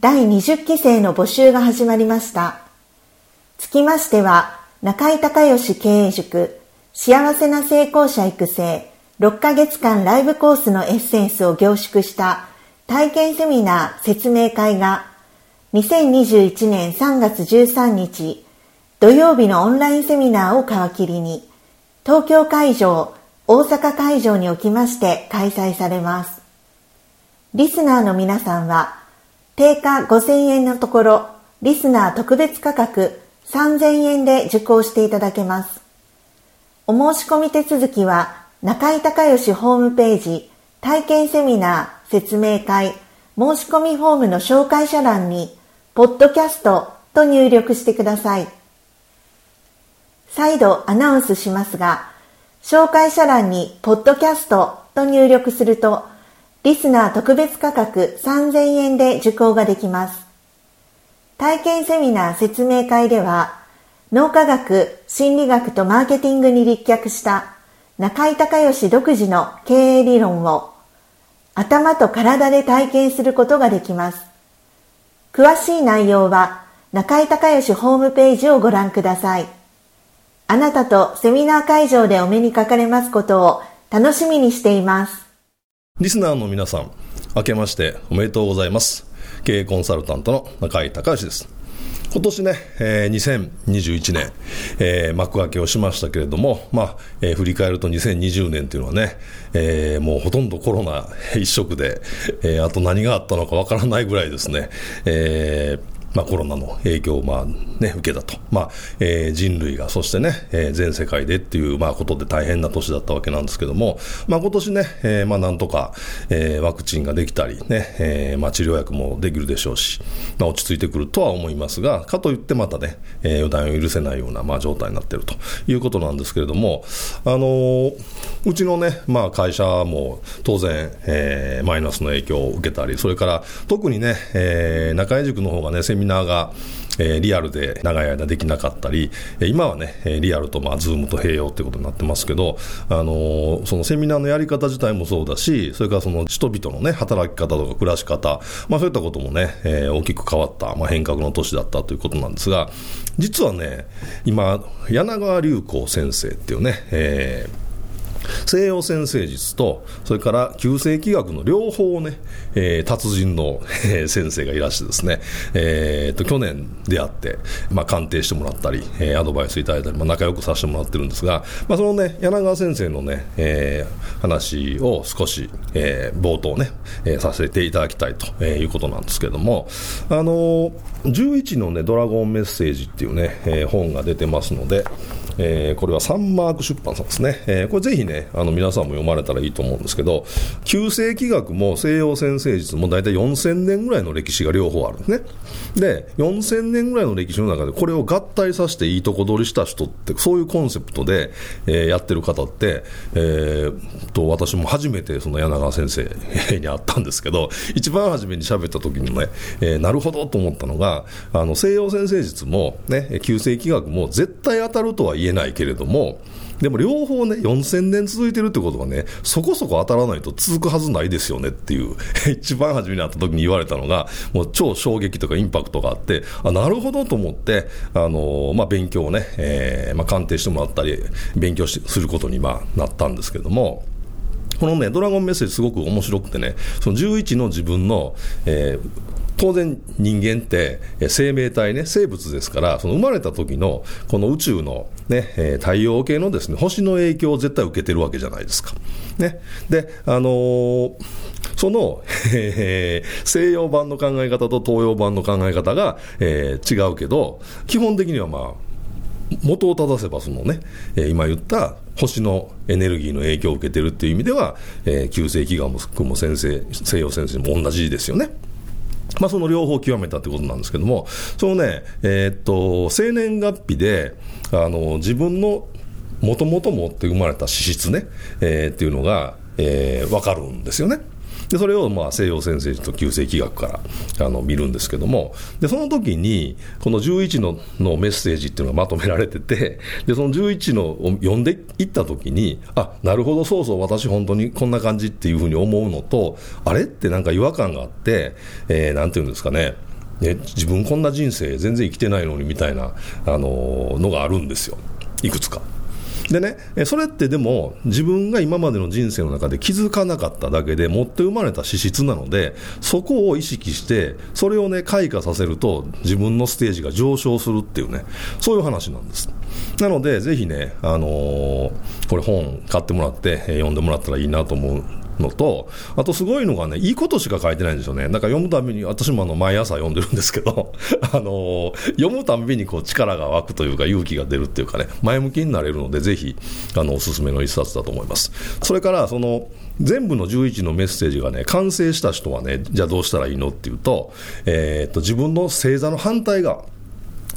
第20期生の募集が始まりました。つきましては、中井隆義経営塾幸せな成功者育成6ヶ月間ライブコースのエッセンスを凝縮した体験セミナー説明会が2021年3月13日土曜日のオンラインセミナーを皮切りに東京会場、大阪会場におきまして開催されます。リスナーの皆さんは定価5000円のところ、リスナー特別価格3000円で受講していただけます。お申し込み手続きは、中井隆義ホームページ、体験セミナー、説明会、申し込みフォームの紹介者欄に、ポッドキャストと入力してください。再度アナウンスしますが、紹介者欄に、ポッドキャストと入力すると、リスナー特別価格3000円で受講ができます。体験セミナー説明会では、脳科学、心理学とマーケティングに立脚した中井隆義独自の経営理論を頭と体で体験することができます。詳しい内容は中井隆義ホームページをご覧ください。あなたとセミナー会場でお目にかかれますことを楽しみにしています。リスナーの皆さん、明けましておめでとうございます。経営コンサルタントの中井隆です。今年ね、えー、2021年、えー、幕開けをしましたけれども、まあ、えー、振り返ると2020年というのはね、えー、もうほとんどコロナ一色で、えー、あと何があったのかわからないぐらいですね、えーまあ、コロナの影響を、まあね、受けたと、まあえー、人類が、そしてね、えー、全世界でっていう、まあ、ことで大変な年だったわけなんですけども、まあ、今年ね、えー、まあ、なんとか、えー、ワクチンができたりね、えーまあ、治療薬もできるでしょうし、まあ、落ち着いてくるとは思いますが、かといってまたね、えー、予断を許せないような、まあ、状態になっているということなんですけれども、あのー、うちのね、まあ、会社も当然、えー、マイナスの影響を受けたり、それから特にね、えー、中井塾の方がね、セミミナーが、え、リアルで長い間できなかったり、今はね、リアルと、まあ、ズームと併用ってことになってますけど、あの、そのセミナーのやり方自体もそうだし、それからその人々のね、働き方とか暮らし方、まあそういったこともね、え、大きく変わった、まあ変革の年だったということなんですが、実はね、今、柳川隆光先生っていうね、えー西洋先生術と、それから旧世紀学の両方をね、えー、達人の、先生がいらしてですね、えー、と、去年出会って、まあ、鑑定してもらったり、えー、アドバイスいただいたり、まあ、仲良くさせてもらってるんですが、まあ、そのね、柳川先生のね、えー、話を少し、えー、冒頭ね、えー、させていただきたいと、いうことなんですけども、あのー、11のね、ドラゴンメッセージっていうね、えー、本が出てますので、えー、これはサンマーク出版さんですね、えー、これぜひね、あの皆さんも読まれたらいいと思うんですけど、旧世紀学も西洋先生術も大体4000年ぐらいの歴史が両方あるんですね。で、4000年ぐらいの歴史の中でこれを合体させていいとこ取りした人って、そういうコンセプトで、えー、やってる方って、えー、と、私も初めてその柳川先生に会ったんですけど、一番初めに喋った時にね、えー、なるほどと思ったのが、あの、西洋先生術もね、旧世紀学も絶対当たるとは言ええないけれども、でも両方ね、4000年続いてるってことはね、そこそこ当たらないと続くはずないですよねっていう、一番初めに会った時に言われたのが、もう超衝撃とかインパクトがあって、あ、なるほどと思って、あのー、まあ、勉強をね、えー、まあ、鑑定してもらったり、勉強することに、まあ、なったんですけども、このね、ドラゴンメッセージすごく面白くてね、その11の自分の、えー当然人間って生命体ね生物ですからその生まれた時のこの宇宙の、ね、太陽系のですね星の影響を絶対受けてるわけじゃないですか。ね、であのー、その、えー、西洋版の考え方と東洋版の考え方が、えー、違うけど基本的にはまあ元を正せばそのね、え、今言った星のエネルギーの影響を受けてるっていう意味では、えー、旧世紀がもも先生西洋先生も同じですよね。まあ、その両方極めたってことなんですけども、そのね、えー、っと、生年月日で、あの、自分のもともと持って生まれた資質ね、えー、っていうのが、えー、わかるんですよね。でそれをまあ西洋先生と旧世紀学からあの見るんですけどもでその時にこの11ののメッセージっていうのがまとめられててでその11のを読んでいった時にあなるほどそうそう私本当にこんな感じっていうふうに思うのとあれってなんか違和感があって、えー、なんていうんですかねね、自分こんな人生全然生きてないのにみたいな、あののがあるんですよ、いくつか。でね、それってでも、自分が今までの人生の中で気づかなかっただけで、持って生まれた資質なので、そこを意識して、それをね、開花させると、自分のステージが上昇するっていうね、そういう話なんです。なので、ぜひね、あのー、これ本買ってもらって、読んでもらったらいいなと思うのと、あとすごいのがね、いいことしか書いてないんですよね。なんか読むたびに、私もあの毎朝読んでるんですけど、あの読むたびにこう力が湧くというか、勇気が出るっていうかね、前向きになれるので、ぜひ、あの、おすすめの一冊だと思います。それから、その、全部の11のメッセージがね、完成した人はね、じゃあどうしたらいいのっていうと、えー、っと、自分の星座の反対側、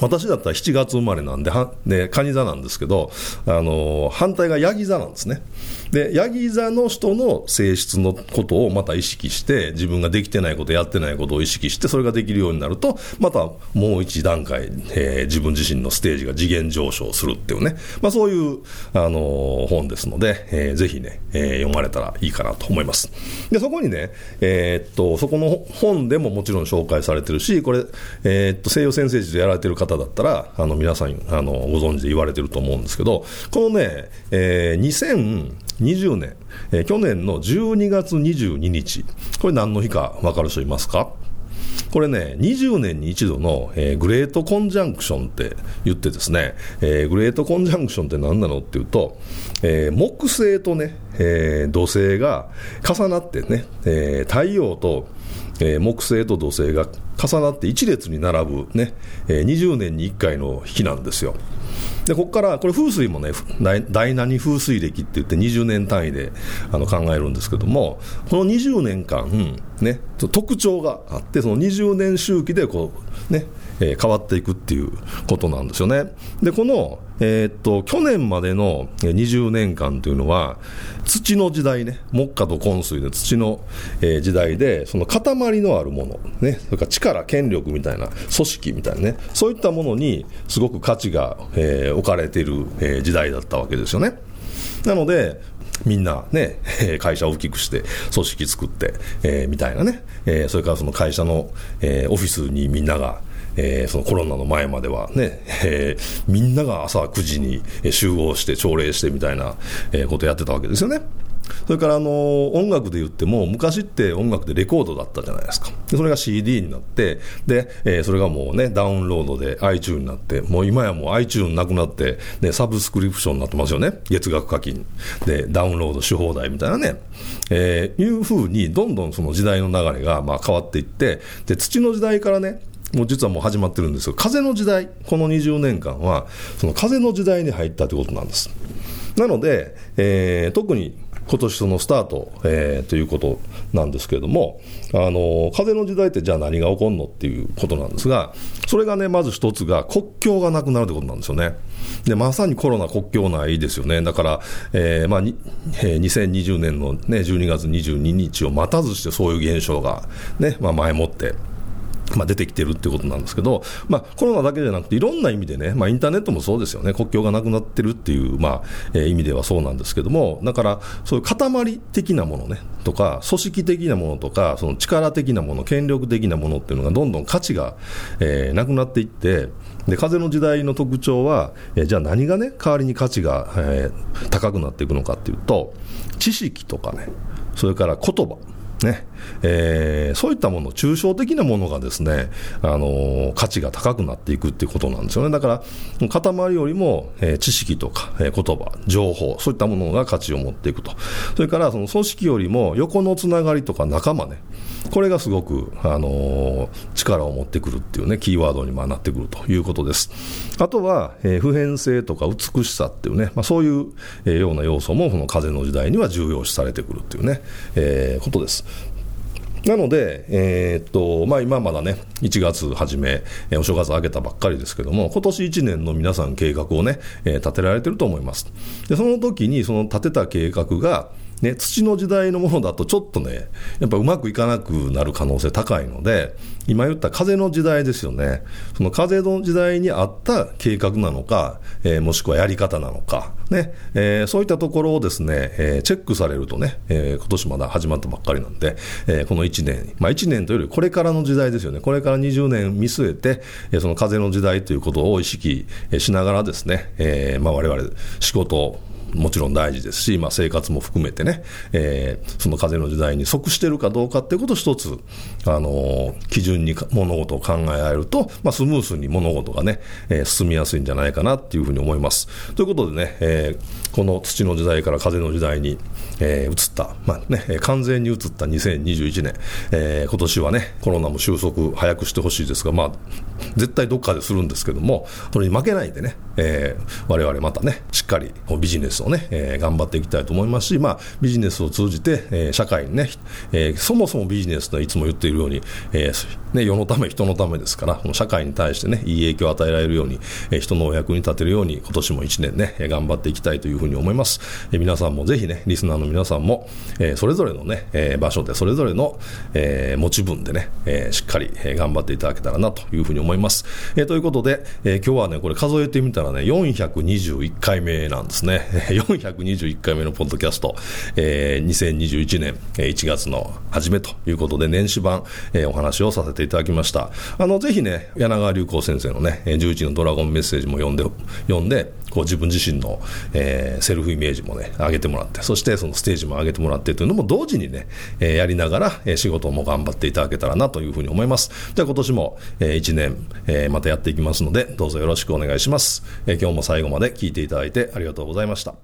私だったら7月生まれなんで、はね、蟹座なんですけど、あの反対がヤギ座なんですね。で、ヤギ座の人の性質のことをまた意識して、自分ができてないこと、やってないことを意識して、それができるようになると、またもう一段階、えー、自分自身のステージが次元上昇するっていうね、まあ、そういう、あの本ですので、えー、ぜひね、えー、読まれたらいいかなと思います。で、そこにね、えー、っと、そこの本でももちろん紹介されてるし、これ、えー、っと、西洋先生術でやられてる方方だったら、あの、皆さん、あの、ご存知で言われてると思うんですけど、このね、えー、2020年、えー、去年の12月22日、これ何の日か分かる人いますか？これね、20年に一度の、えー、グレートコンジャンクションって言ってですね、えー、グレートコンジャンクションって何なのっていうと、えー、木星とね、え土星が重なってね、え太陽とえー、木星と土星が重なって一列に並ぶね、えー、20年に1回の日なんですよ。で、ここから、これ風水もね、第何風水暦って言って20年単位であの考えるんですけども、この20年間、ね、特徴があって、その20年周期でこう、ね、えー、変わっていくっていうことなんですよね。で、この、えー、っと、去年までの20年間というのは、土の時代ね、木下と昏水で土の、えー、時代で、その塊のあるもの、ね、それから力、権力みたいな、組織みたいなね、そういったものにすごく価値が、えー、置かれている、えー、時代だったわけですよね。なので、みんなね、会社を大きくして、組織作って、えー、みたいなね、えー、それからその会社の、えー、オフィスにみんなが、えー、そのコロナの前まではね、えー、みんなが朝9時に集合して朝礼してみたいな、ことやってたわけですよね。それからあの音楽で言っても、昔って音楽でレコードだったじゃないですか。でそれが CD になって、で、えー、それがもうね、ダウンロードで iTune になって、もう今やもう iTune なくなって、ね、サブスクリプションになってますよね。月額課金。で、ダウンロードし放題みたいなね。えー、いうふうに、どんどんその時代の流れがまあ変わっていって、で、土の時代からね、もう実はもう始まってるんですよ。風の時代、この20年間は、その風の時代に入ったということなんです。なので、えー、特に今年そのスタート、えー、ということなんですけれども、あの風の時代ってじゃあ何が起こるのっていうことなんですが、それがね、まず一つが国境がなくなるということなんですよね。で、まさにコロナ国境ないですよね。だから、えー、まあ、えー、2020年のね、12月22日を待たずしてそういう現象がね、まあ前もって、まあ、出てきてるってことなんですけど、まあ、コロナだけじゃなくて、いろんな意味でね、まあ、インターネットもそうですよね、国境がなくなってるっていう、まあえー、意味ではそうなんですけども、だから、そういう塊的なものね、とか、組織的なものとか、その力的なもの、権力的なものっていうのが、どんどん価値が、えー、なくなっていって、で風の時代の特徴は、えー、じゃあ何がね、代わりに価値が、えー、高くなっていくのかっていうと、知識とかね、それから言葉、ねえー、そういったもの、抽象的なものがですね、あの、価値が高くなっていくっていうことなんですよね。だから、塊よりも、えー、知識とか、え言葉、情報、そういったものが価値を持っていくと。それから、その組織よりも横のつながりとか仲間ね、これがすごく、あの力を持ってくるっていうね、キーワードになってくるということです。あとは、え普遍性とか美しさっていうね、まあ、そういう、えような要素も、この風の時代には重要視されてくるっていうね、えことです。なので、えー、っと、まあ今まだね、1月初め、お正月明けたばっかりですけども、今年1年の皆さん計画をね、えー、立てられてると思います。で、その時にその立てた計画が、ね、土の時代のものだとちょっとね、やっぱうまくいかなくなる可能性高いので、今言った風の時代ですよね。その風の時代に合った計画なのか、えー、もしくはやり方なのか、ね、えー、そういったところをですね、えー、チェックされるとね、えー、今年まだ始まったばっかりなんで、え、この1年、まあ1年というよりこれからの時代ですよね。これから20年見据えて、え、その風の時代ということを意識しながらですね、えー、まあ我々仕事をもちろん大事ですし、まあ、生活も含めてね、えー、その風の時代に即してるかどうかっていうことを一つ、あの、基準に物事を考えられると、まあ、スムースに物事がね、えー、進みやすいんじゃないかなっていうふうに思います。ということでね、えー、この土の時代から風の時代に、えー、移った、まあね、完全に移った2021年、えー、今年はね、コロナも収束早くしてほしいですが、まあ、絶対どっかでするんですけども、それに負けないでね、えー、我々またね、しっかりビジネスをね、えー、頑張っていきたいと思いますし、まあ、ビジネスを通じて、えー、社会にね、えー、そもそもビジネスといつも言っているように、えーね、世のため、人のためですから、この社会に対してね、いい影響を与えられるように、えー、人のお役に立てるように、今年も1年ね、頑張っていきたいというふうに思います。えー、皆さんもぜひね、リスナーの皆さんも、えー、それぞれのね、えー、場所で、それぞれの、えー、持ち分でね、えー、しっかり、頑張っていただけたらなというふうに思います。えー、ということで、えー、今日はね、これ数えてみたらね、421回目なんですね。421回目のポッドキャスト、えー、2021年1月の初めということで、年始版、えー、お話をさせていただきました。あの、ぜひね、柳川流行先生のね、11のドラゴンメッセージも読んで、読んで、こう自分自身の、えー、セルフイメージもね、上げてもらって、そしてそのステージも上げてもらってというのも同時にね、えー、やりながら、え、仕事も頑張っていただけたらなというふうに思います。じゃあ今年も、えー、1年、えー、またやっていきますので、どうぞよろしくお願いします。えー、今日も最後まで聞いていただいてありがとうございました。